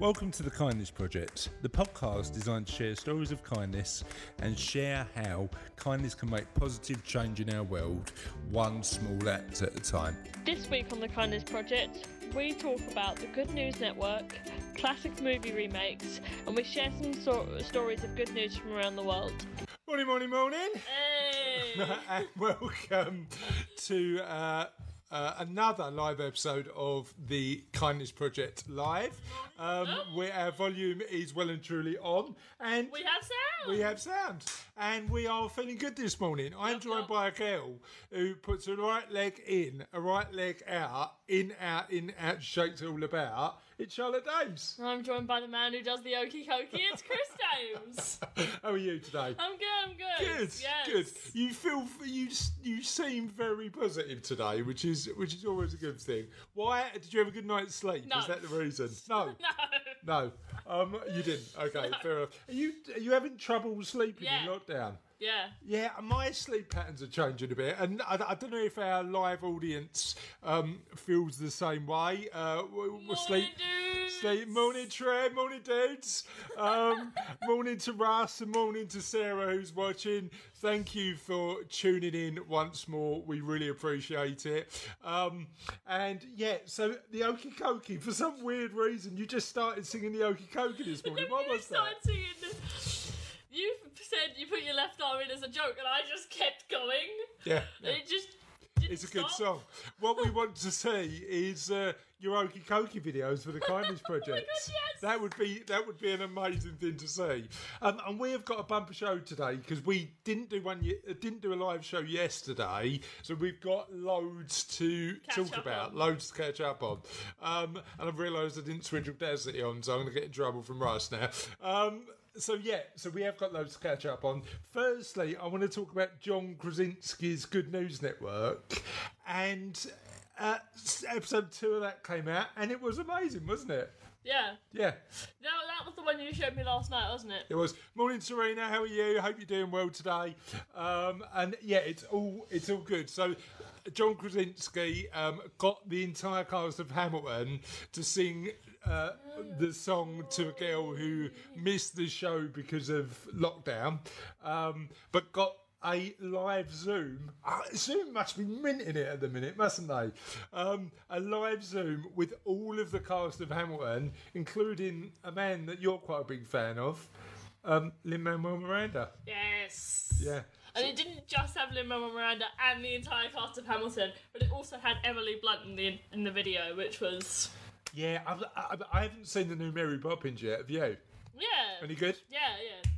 Welcome to the Kindness Project, the podcast designed to share stories of kindness and share how kindness can make positive change in our world, one small act at a time. This week on the Kindness Project, we talk about the Good News Network, classic movie remakes, and we share some sort stories of good news from around the world. Morning, morning, morning, Hey! and welcome to uh, uh, another live episode of the Kindness Project Live, um, where our volume is well and truly on, and we have sound! We have sound, and we are feeling good this morning. I'm joined by a girl who puts a right leg in, a right leg out, in, out, in, out, shakes it all about. It's Charlotte Daems. I'm joined by the man who does the okey cokey. It's Chris Daems. How are you today? I'm good. I'm good. Good, Yes. good. You feel you you seem very positive today, which is which is always a good thing. Why did you have a good night's sleep? No. Is that the reason? No, No. no. Um, you didn't. Okay, fair enough. Are you are you having trouble sleeping in lockdown? Yeah. Yeah, my sleep patterns are changing a bit, and I, I don't know if our live audience um, feels the same way. Uh, we sleep, dudes. sleep, morning Trey, morning dudes, um, morning to Russ, and morning to Sarah who's watching. Thank you for tuning in once more. We really appreciate it. Um, and yeah, so the Okie Kokie, for some weird reason, you just started singing the Okie Kokie this morning. What you was that? started singing the- You you put your left arm in as a joke, and I just kept going. Yeah. And it just. It's a good stop. song. What we want to see is uh, your Okie Kokie videos for the Kindness Project. Oh yes. That would be that would be an amazing thing to see. Um, and we have got a bumper show today because we didn't do one ye- uh, didn't do a live show yesterday, so we've got loads to Catch talk up about, on. loads to catch up on. Um, and I've realised I didn't switch Audacity on, so I'm going to get in trouble from Russ now. Um, so yeah, so we have got loads to catch up on. Firstly, I want to talk about John Krasinski's Good News Network, and uh, episode two of that came out, and it was amazing, wasn't it? Yeah. Yeah, That, that was the one you showed me last night, wasn't it? it was. Morning, Serena. How are you? Hope you're doing well today. Um, and yeah, it's all it's all good. So, John Krasinski um, got the entire cast of Hamilton to sing uh, the song to a girl who missed the show because of lockdown, um, but got a live Zoom. Uh, Zoom must be minting it at the minute, mustn't they? Um, a live Zoom with all of the cast of Hamilton, including a man that you're quite a big fan of, um, Lin Manuel Miranda. Yes. Yeah. And it didn't just have Lin Manuel Miranda and the entire cast of Hamilton, but it also had Emily Blunt in the in the video, which was Yeah, I've, I, I haven't seen the new Mary Poppins yet. Have you? yeah, Any good? yeah, yeah.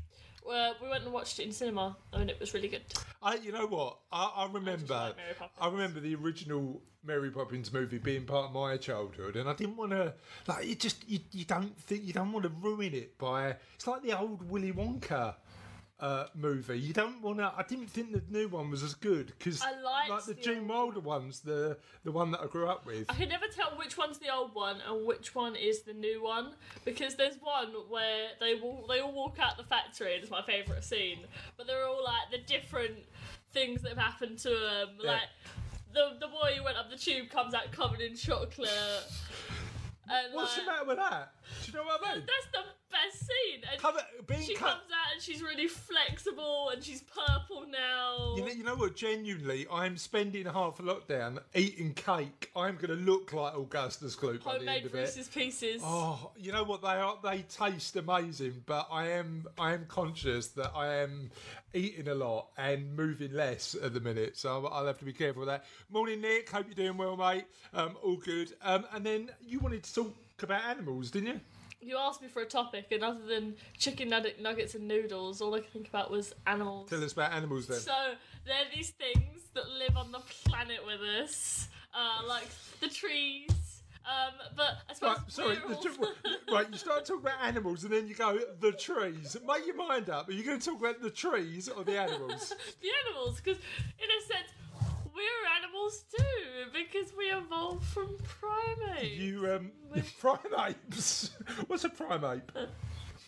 Well, we went and watched it in cinema, and it was really good. I, you know what? I, I remember. like I remember the original Mary Poppins movie being part of my childhood, and I didn't want to. Like, you just you, you don't think you don't want to ruin it by. It's like the old Willy Wonka. Uh, movie. You don't want to. I didn't think the new one was as good because like the, the Gene Wilder ones, the the one that I grew up with. I can never tell which one's the old one and which one is the new one because there's one where they will they all walk out the factory and it's my favourite scene, but they're all like the different things that have happened to them. Yeah. Like the the boy who went up the tube comes out covered in chocolate. And What's like, the matter with that? Do you know what I mean? That's the best scene. And Cover, being she cut. comes out and she's really flexible and she's purple now. You know, you know what? Genuinely, I'm spending half a lockdown eating cake. I'm going to look like Augustus Gloop by the end Homemade of it. Pieces. Oh, you know what? They are. They taste amazing, but I am. I am conscious that I am eating a lot and moving less at the minute, so I'll have to be careful with that. Morning, Nick. Hope you're doing well, mate. Um, all good. Um, and then you wanted to talk about animals, didn't you? You asked me for a topic, and other than chicken nuggets and noodles, all I could think about was animals. Tell us about animals then. So they're these things that live on the planet with us, uh, like the trees. Um, but I suppose Right, sorry. the right, you start talking about animals and then you go the trees. Make your mind up. Are you going to talk about the trees or the animals? the animals, because in a sense, we're animals too, because we evolved from primates. you um, primates. What's a primate?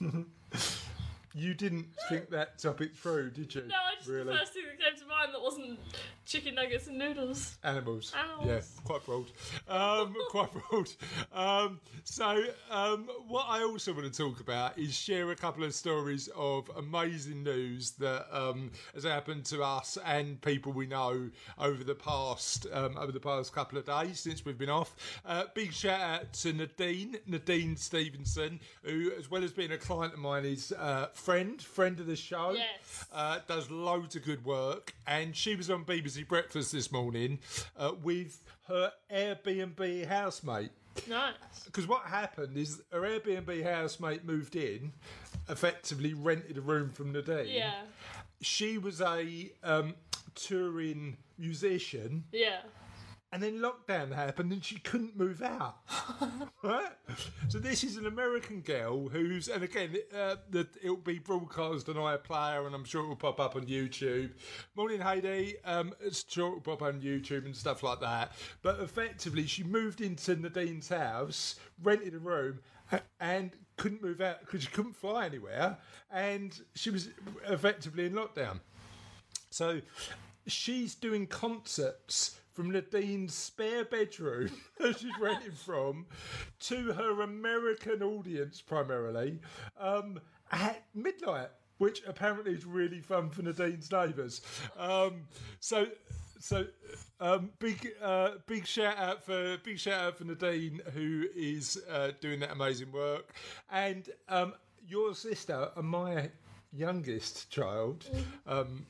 you didn't think that topic through, did you? No, I just the first thing that came to mind that wasn't Chicken nuggets and noodles. Animals. Animals. Yeah, quite broad. Um, quite broad. Um, so, um, what I also want to talk about is share a couple of stories of amazing news that um, has happened to us and people we know over the past um, over the past couple of days since we've been off. Uh, big shout out to Nadine, Nadine Stevenson, who, as well as being a client of mine, is uh, friend, friend of the show. Yes. Uh, does loads of good work, and she was on BBC Breakfast this morning uh, with her Airbnb housemate. Nice. Because what happened is her Airbnb housemate moved in, effectively rented a room from Nadine. Yeah. She was a um, touring musician, Yeah. And then lockdown happened and she couldn't move out. right? So this is an American girl who's, and again, uh, the, it'll be broadcast on iPlayer and I'm sure it will pop up on YouTube. Morning, Heidi. Um, it's sure it will pop up on YouTube and stuff like that. But effectively, she moved into Nadine's house, rented a room, and couldn't move out because she couldn't fly anywhere, and she was effectively in lockdown. So she's doing concerts from Nadine's spare bedroom that she's renting from to her American audience primarily um, at midnight, which apparently is really fun for Nadine's neighbours. Um, so. So, um, big, uh, big shout out for big shout out for Nadine, who is uh, doing that amazing work, and um, your sister my youngest child, um,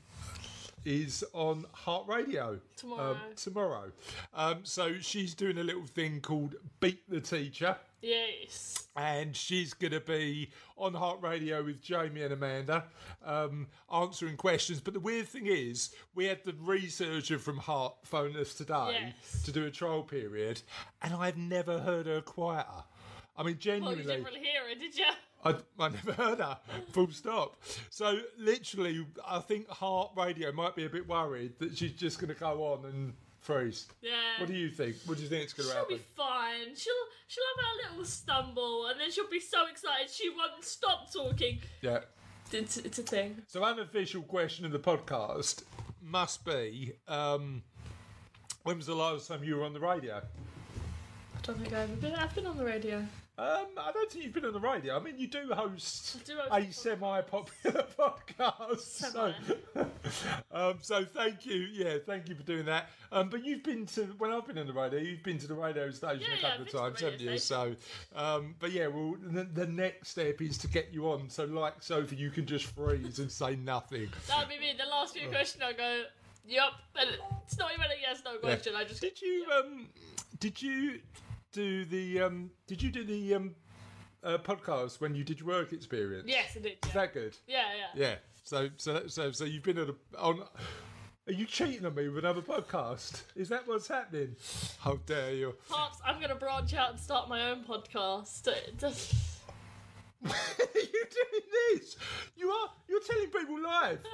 is on Heart Radio Tomorrow. Um, tomorrow, um, so she's doing a little thing called Beat the Teacher, Yes. and she's going to be on Heart Radio with Jamie and Amanda, um, answering questions. But the weird thing is, we had the researcher from Heart phone us today Yes. to do a trial period, and I've never heard her quieter. I mean, Well, genuinely. you didn't really hear it, did you? I, I never heard her. Full stop. So literally, I think Heart Radio might be a bit worried that she's just going to go on and freeze. Yeah. What do you think? What do you think it's going to happen? She'll be fine. She'll she'll have her little stumble, and then she'll be so excited she won't stop talking. Yeah. It's, it's a thing. So unofficial question of the podcast must be: um, When was the last time you were on the radio? I don't think I've ever been. I've been on the radio. Um, I don't think you've been on the radio. I mean, you do host do host a semi-popular podcast. So, um, so thank you, yeah, thank you for doing that. Um, but you've been to when I've been on the radio, you've been to the radio station Yeah, a couple I've of times, haven't you? So, um, but yeah, well, the, the next step is to get you on. So, like Sophie, you can just freeze and say nothing. That would be me. The last few questions, I'll go, "Yep," And it's not even a yes no question. I just. Did you um, did you do the um, did you do the um, uh, podcast when you did your work experience? Yes, I did. Is that good? yeah. yeah. Yeah. So so so so you've been on a on. Are you cheating on me with another podcast? Is that what's happening? How dare you? Pops, I'm going to branch out and start my own podcast. Just- Are you doing this? You are. You're telling people live.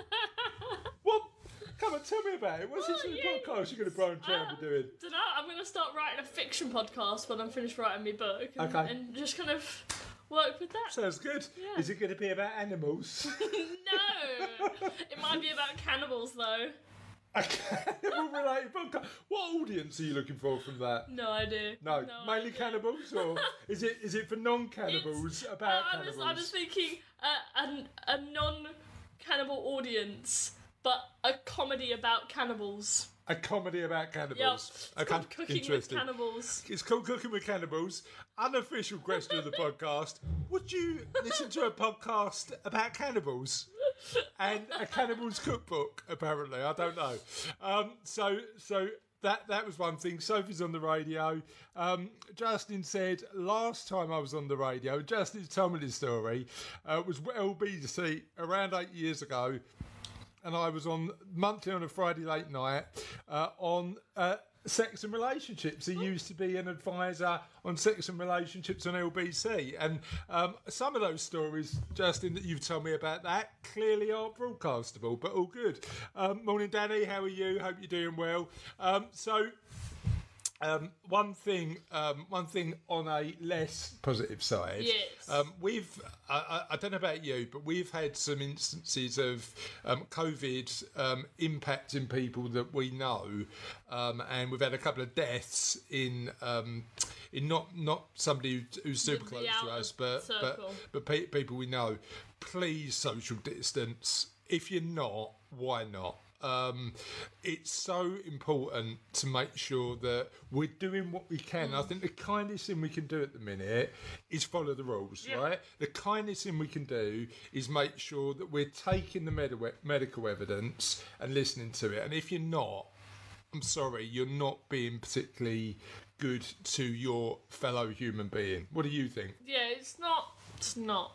on, tell me about it. What's this new yeah. podcast you're going to branch out and be doing? don't know. I'm going to start writing a fiction podcast when I'm finished writing my book. And, Okay. and just kind of work with that. Sounds good. Yeah. Is it going to be about animals? no! It might be about cannibals, though. A cannibal related podcast. What audience are you looking for from that? No idea. No, mainly idea. cannibals, or is it is it for non-cannibals about I, I was, cannibals? I was thinking uh, an, a non cannibal audience, but a comedy about cannibals. A comedy about Yep. cannibals. It's Okay, called Cooking with. Cannibals. It's called Cooking with Cannibals. Unofficial question of the podcast: Would you listen to a podcast about cannibals? And a cannibals cookbook, apparently. I don't know. Um, so, so that that was one thing. Sophie's on the radio. Um, Justin said last time I was on the radio. Justin told me this story. Uh, it was LBC around eight years ago and I was on monthly on a Friday late night uh, on uh, sex and relationships. He used to be an advisor on sex and relationships on LBC, and um, some of those stories, Justin, that you've told me about that clearly aren't broadcastable, but all good. Um, morning, Danny. How are you? Hope you're doing well. Um, so. Um, one thing, um, one thing on a less positive side. Yes. Um, we've, I, I, don't know about you, but we've had some instances of um, COVID um, impacting people that we know, um, and we've had a couple of deaths in um, in not not somebody who's super the close to us, but but circle. but pe- people we know. Please social distance. If you're not, why not? Um, it's so important to make sure that we're doing what we can. I think the kindest thing we can do at the minute is follow the rules, Yeah. right? The kindest thing we can do is make sure that we're taking the medi- medical evidence and listening to it. And if you're not, I'm sorry, you're not being particularly good to your fellow human being. What do you think? Yeah, it's not. It's not.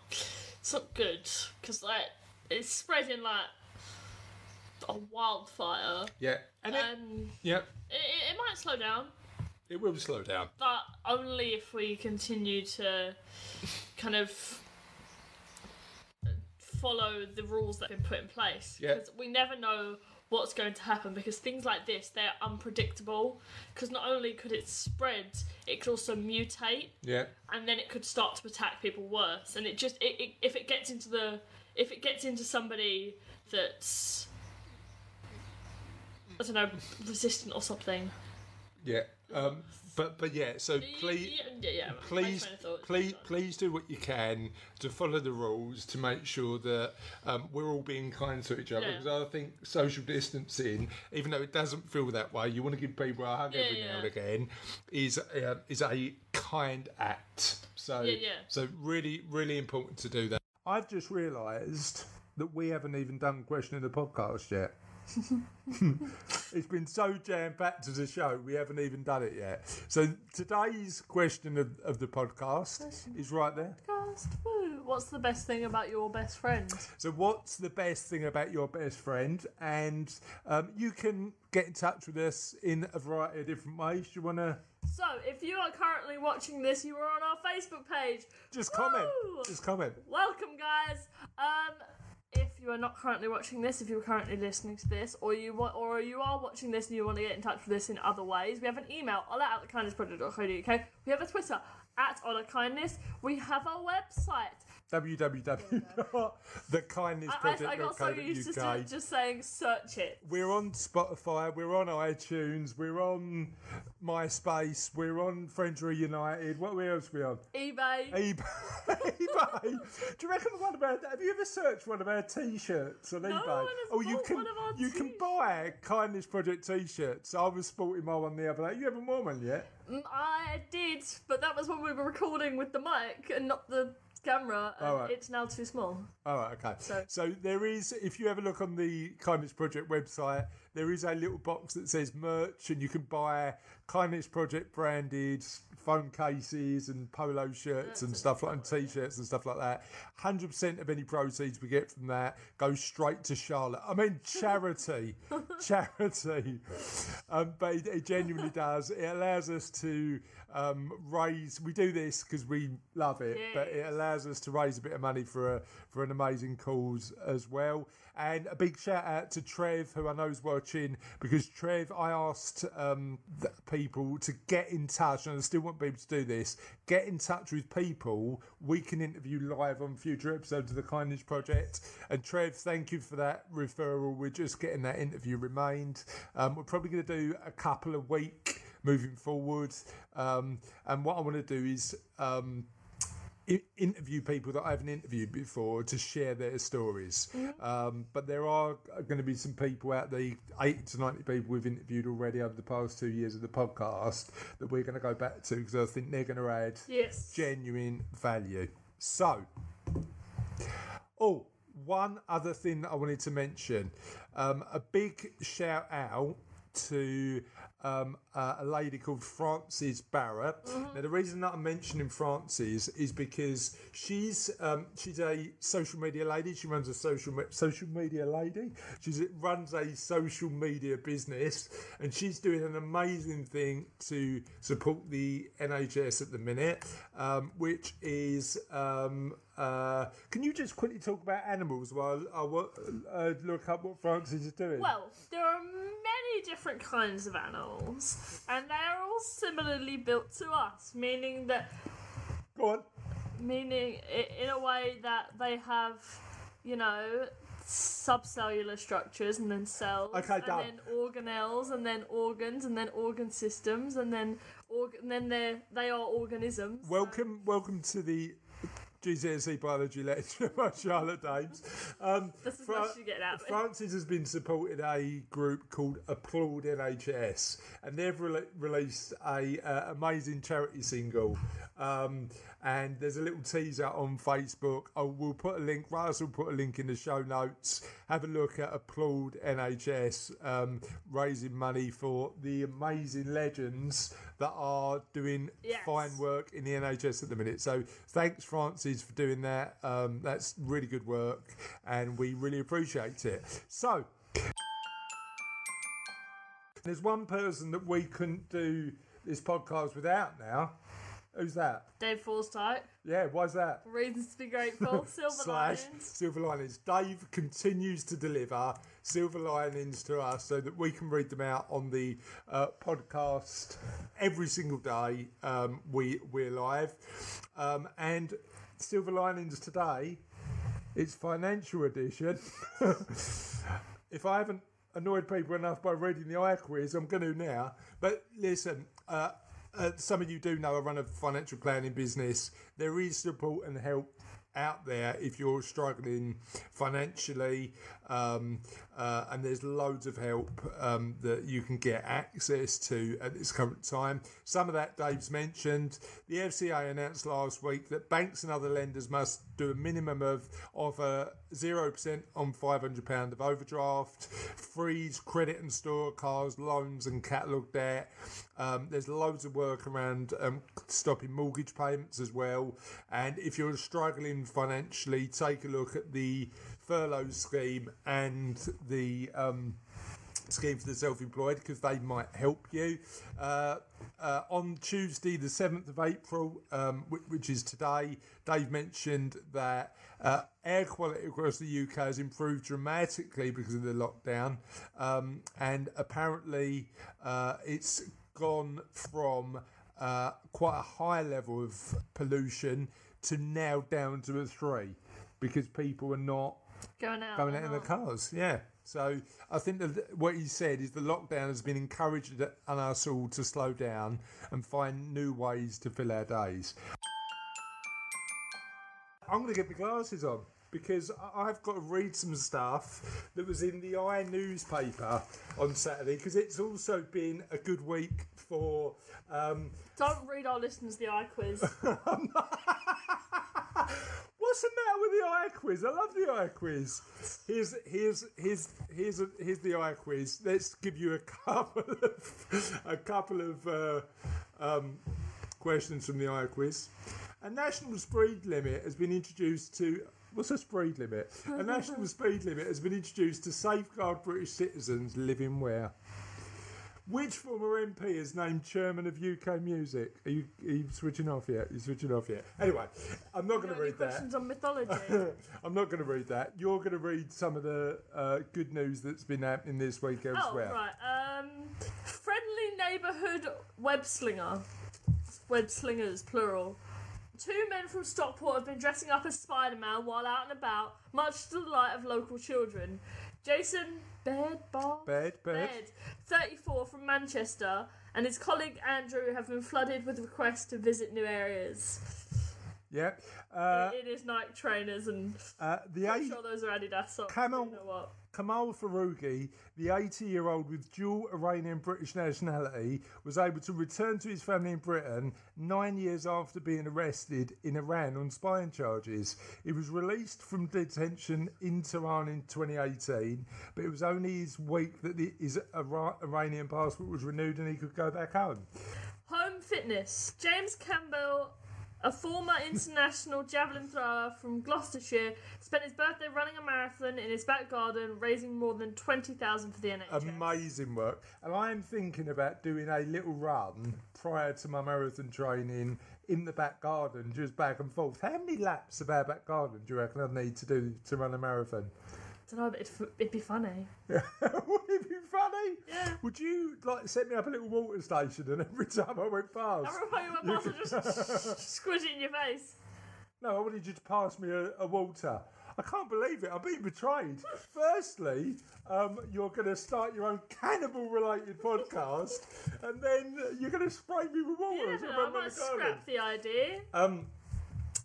It's not good because like it's spreading like a wildfire, Yeah, and it, and yeah, it, it, it might slow down, it will slow down. but only if we continue to kind of follow the rules that have been put in place. Yeah. Because we never know what's going to happen because things like this they're unpredictable because not only could it spread it could also mutate Yeah, and then it could start to attack people worse. And it just it, it, if it gets into the if it gets into somebody that's I don't know resistant or something. yeah. Um, but but yeah. So please. yeah, yeah, Please, train of thought. please, please do what you can to follow the rules to make sure that um, we're all being kind to each other. Because I think social distancing, even though it doesn't feel that way, you want to give people a hug every now and again, is uh, is a kind act. So, so really, really important to do that. I've just realised that we haven't even done question in the podcast yet. it's been so jam packed as a show, we haven't even done it yet. So today's question of, of the podcast is right there. Podcast. What's the best thing about your best friend? So, what's the best thing about your best friend? And um, you can get in touch with us in a variety of different ways. Do you want to So, if you are currently watching this, you are on our Facebook page. just comment? Just comment. Welcome, guys. Um, you are not currently watching this, if you're currently listening to this, or you want, or you are watching this and you want to get in touch with us in other ways, we have an email, all at thekindnessproject.co.uk. We have a Twitter at Honor Kindness. We have our website. I, I, I got so used to just saying search it. We're on Spotify, we're on iTunes, we're on MySpace, we're on Friends Reunited. What else are we on? eBay. eBay. eBay. Do you reckon one of our? Have you ever searched one of our T-shirts on eBay? one has oh, you can one of our you can buy Kindness Project T-shirts. I was sporting my one the other day. You haven't worn one yet? Mm, I did, but that was when we were recording with the mic and not the camera. And All right. It's now too small. All right, okay. So- So there is, if you ever look on the Kindness Project website, there is a little box that says merch, and you can buy Kindness Project branded phone cases and polo shirts and stuff like and t-shirts and stuff like that. Hundred percent of any proceeds we get from that goes straight to Charlotte. I mean charity, charity. Um, but it, it genuinely does. It allows us to um, raise. We do this because we love it, but it allows us to raise a bit of money for a for an amazing cause as well. And a big shout out to Trev, who I know is watching, because Trev, I asked um, people to get in touch, and I still want people to do this. Get in touch with people we can interview live on future episodes of the Kindness Project. And Trev, thank you for that referral. We're just getting that interview remained. Um, we're probably going to do a couple a week moving forward. Um, and what I want to do is. Um, i- interview people that I haven't interviewed before to share their stories. Um, but there are going to be some people out there, 80 to 90 people we've interviewed already over the past two years of the podcast that we're going to go back to because I think they're going to add Yes. genuine value. So, oh, one other thing that I wanted to mention um, a big shout out to um, uh, a lady called Frances Barrett. Now, the reason that I'm mentioning Frances is because she's um, she's a social media lady. She runs a social me- social media lady. She runs a social media business, and she's doing an amazing thing to support the NHS at the minute, um, which is. Um, uh, can you just quickly talk about animals while I uh, look up what Frances is doing? Well, there are many different kinds of animals. and they're all similarly built to us, meaning that Go on. meaning in a way that they have, you know, subcellular structures and then cells, Okay, and done. then organelles, and then organs, and then organ systems, and then org- and then they they are organisms. Welcome, welcome to the GCSE biology lecture by Charlotte Daems. Um, That's as Fra- you get out. Frances has been supporting a group called Applaud NHS, and they've rele released a uh, amazing charity single. Um, and there's a little teaser on Facebook. I will put a link. Russ will put a link in the show notes. Have a look at Applaud NHS, um, raising money for the amazing legends that are doing Yes. fine work in the NHS at the minute. So thanks, Frances, for doing that. Um, that's really good work, and we really appreciate it. So there's one person that we couldn't do this podcast without now. Who's that? Dave Forsdyke, Yeah, why's that? reasons to be grateful, silver Slash linings. silver linings. Dave continues to deliver silver linings to us so that we can read them out on the uh, podcast every single day. Um, we we're live, um, and silver linings today. It's financial edition. if I haven't annoyed people enough by reading the i quiz, I'm going to now. But listen, uh, uh, some of you do know I run a financial planning business. There is support and help out there if you're struggling financially, um, uh, and there's loads of help um, that you can get access to at this current time. Some of that Dave's mentioned. The FCA announced last week that banks and other lenders must do a minimum of offer zero percent on five hundred pound of overdraft, freeze credit and store cards, loans and catalogue debt. Um, there's loads of work around um, stopping mortgage payments as well. And if you're struggling financially, take a look at the furlough scheme and the um, scheme for the self-employed because they might help you. Uh, uh, on Tuesday, the seventh of April, um, which, which is today, Dave mentioned that uh, air quality across the UK has improved dramatically because of the lockdown, um, and apparently uh, it's gone from uh, quite a high level of pollution to now down to a three because people are not Going out. going out in the cars. Yeah. So I think that what he said is the lockdown has been encouraged on us all to slow down and find new ways to fill our days. I'm going to get my glasses on because I've got to read some stuff that was in the i newspaper on Saturday because it's also been a good week for. Um, Don't read our listeners the i quiz. What's the matter with the i quiz? I love the i quiz. Here's here's here's here's a, here's the i quiz. Let's give you a couple of a couple of uh, um, questions from the i quiz. A national speed limit has been introduced to. What's a speed limit? A national speed limit has been introduced to safeguard British citizens living where? Which former MP is named chairman of UK Music? Are you, are you switching off yet? Are you switching off yet? Anyway, I'm not going to read that. questions on mythology? I'm not going to read that. You're going to read some of the uh, good news that's been happening this week oh, elsewhere. right. Um, friendly neighbourhood web slinger. Web slingers, plural. Two men from Stockport have been dressing up as Spider Man while out and about, much to the delight of local children. Jason Bed, bed. Bed, 34 from Manchester, and his colleague Andrew have been flooded with requests to visit new areas. Yeah. Uh, it is Nike trainers, and uh, the I'm eight, sure those are Adidas socks. Camel- You know what? Kamal Foroughi, the 80 year old with dual Iranian British nationality, was able to return to his family in Britain nine years after being arrested in Iran on spying charges. He was released from detention in Tehran in 2018, but it was only his week that the, his Iranian passport was renewed and he could go back home. Home fitness. James Campbell, a former international javelin thrower from Gloucestershire, spent his birthday running a marathon in his back garden, raising more than 20,000 for the NHS. Amazing work. And I am thinking about doing a little run prior to my marathon training in the back garden, just back and forth. How many laps of our back garden do you reckon I'd need to do to run a marathon? I don't know, but it'd, f- it'd be funny. Would funny? Yeah. Would you like to set me up a little water station and every time I went past? Everybody went past and just squish it in your face. No, I wanted you to pass me a, a water. I can't believe it. I've been betrayed. Firstly, um, you're going to start your own cannibal-related podcast, and then you're going to spray me with water. Yeah, as I might around the garden. scrap the idea. Um,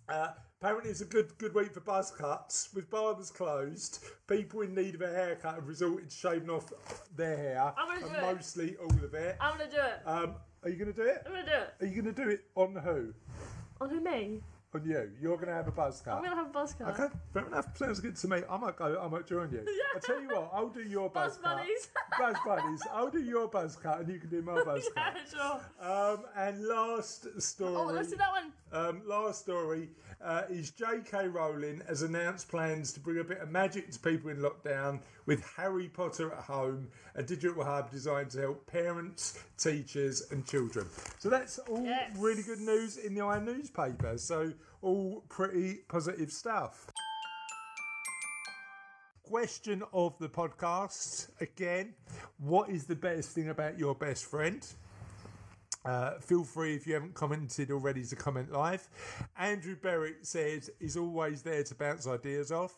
uh, apparently, it's a good good week for buzz cuts. With barbers closed, people in need of a haircut have resorted to shaving off their hair, I'm gonna and do it. mostly all of it. I'm gonna do it. Um, are you going to do it? I'm gonna do it. Are you going to do it on who? On who me? On you. You're going to have a buzz cut. I'm gonna have a buzz cut. Okay, fair enough. Sounds good to me. I might go. I might join you. I'll tell you what. I'll do your buzz, Buzz cut. buddies. Buzz buddies. I'll do your buzz cut, and you can do my buzz yeah, cut. sure. Um, and last story. Oh, let's do that one. Um, last story uh, is J.K. Rowling has announced plans to bring a bit of magic to people in lockdown with Harry Potter at Home, a digital hub designed to help parents, teachers, and children. So that's all Yes. really good news in the i newspaper. So all pretty positive stuff. Question of the podcast again: What is the best thing about your best friend? Uh, feel free if you haven't commented already to comment live. Andrew Berwick said he's always there to bounce ideas off.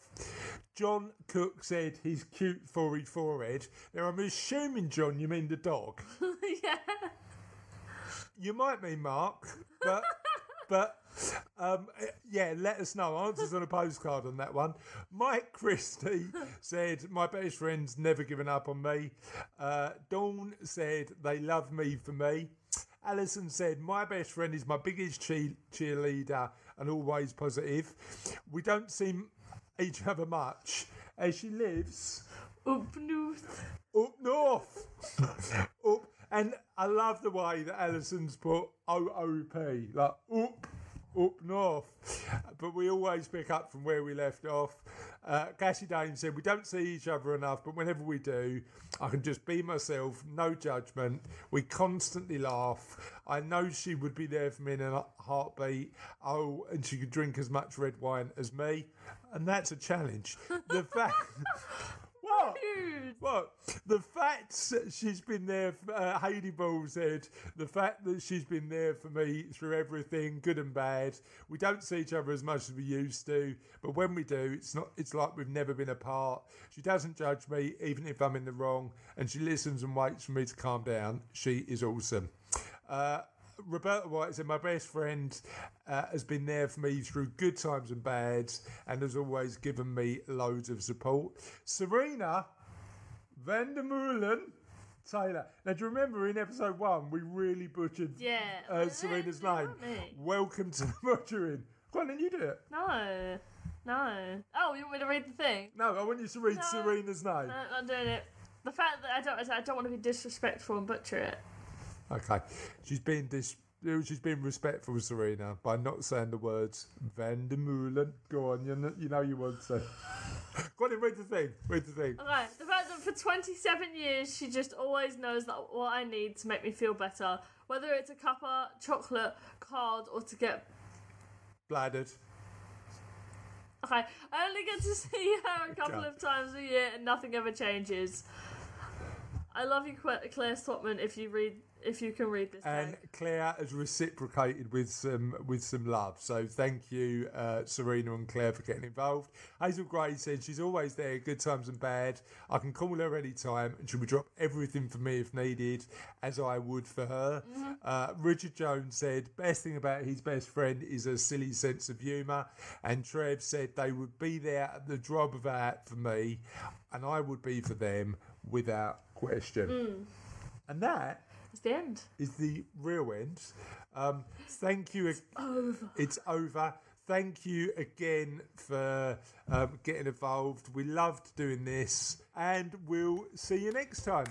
John Cook said he's cute for his forehead. Now I'm assuming, John, you mean the dog. yeah. You might mean Mark, but but um, yeah, let us know. Answers on a postcard on that one. Mike Christy said my best friend's never given up on me. Uh, Dawn said they love me for me. Alison said my best friend is my biggest cheer- cheerleader and always positive. We don't see each other much as she lives Up north. up north. up. And I love the way that Alison's put OOP, like up, up north. But we always pick up from where we left off. Uh, Cassie Daems said, We don't see each other enough, but whenever we do, I can just be myself, no judgment. We constantly laugh. I know she would be there for me in a heartbeat. Oh, and she could drink as much red wine as me. And that's a challenge. The fact. What? What? The fact that she's been there, uh, Haidee Ball said, the fact that she's been there for me through everything, good and bad. We don't see each other as much as we used to, but when we do, it's not. It's like we've never been apart. She doesn't judge me, even if I'm in the wrong, and she listens and waits for me to calm down. She is awesome. Uh, Roberta White said, My best friend uh, has been there for me through good times and bads and has always given me loads of support. Serena Vandermeulen Taylor. Now, do you remember in episode one, we really butchered Yeah. uh, Serena's name? Welcome to the butchering. On, then you do it. No. No. Oh, you want me to read the thing? No, I want you to read No. Serena's name. No, I'm doing it. The fact that I don't, I don't want to be disrespectful and butcher it. Okay. She's being dis- uh, she's being respectful, Serena, by not saying the words Van Der Meulen. Go on, you know you, know you want to. Go on, read the thing. Read the thing. Okay, the fact that for 27 years she just always knows that what I need to make me feel better, whether it's a cuppa, chocolate, card, or to get. Bladdered. Okay, I only get to see her a couple of times a year and nothing ever changes. I love you, Claire Stotman. If you read, if you can read this. And tag. Claire has reciprocated with some with some love. So thank you, uh, Serena and Claire, for getting involved. Hazel Grace said she's always there, good times and bad. I can call her anytime, and she would drop everything for me if needed, as I would for her. Uh, Richard Jones said best thing about his best friend is a silly sense of humour. And Trev said they would be there at the drop of a hat for me, and I would be for them without question. And that It's the end. is the real end. Um, thank you. Over. It's over. Thank you again for um, getting involved. We loved doing this, and we'll see you next time.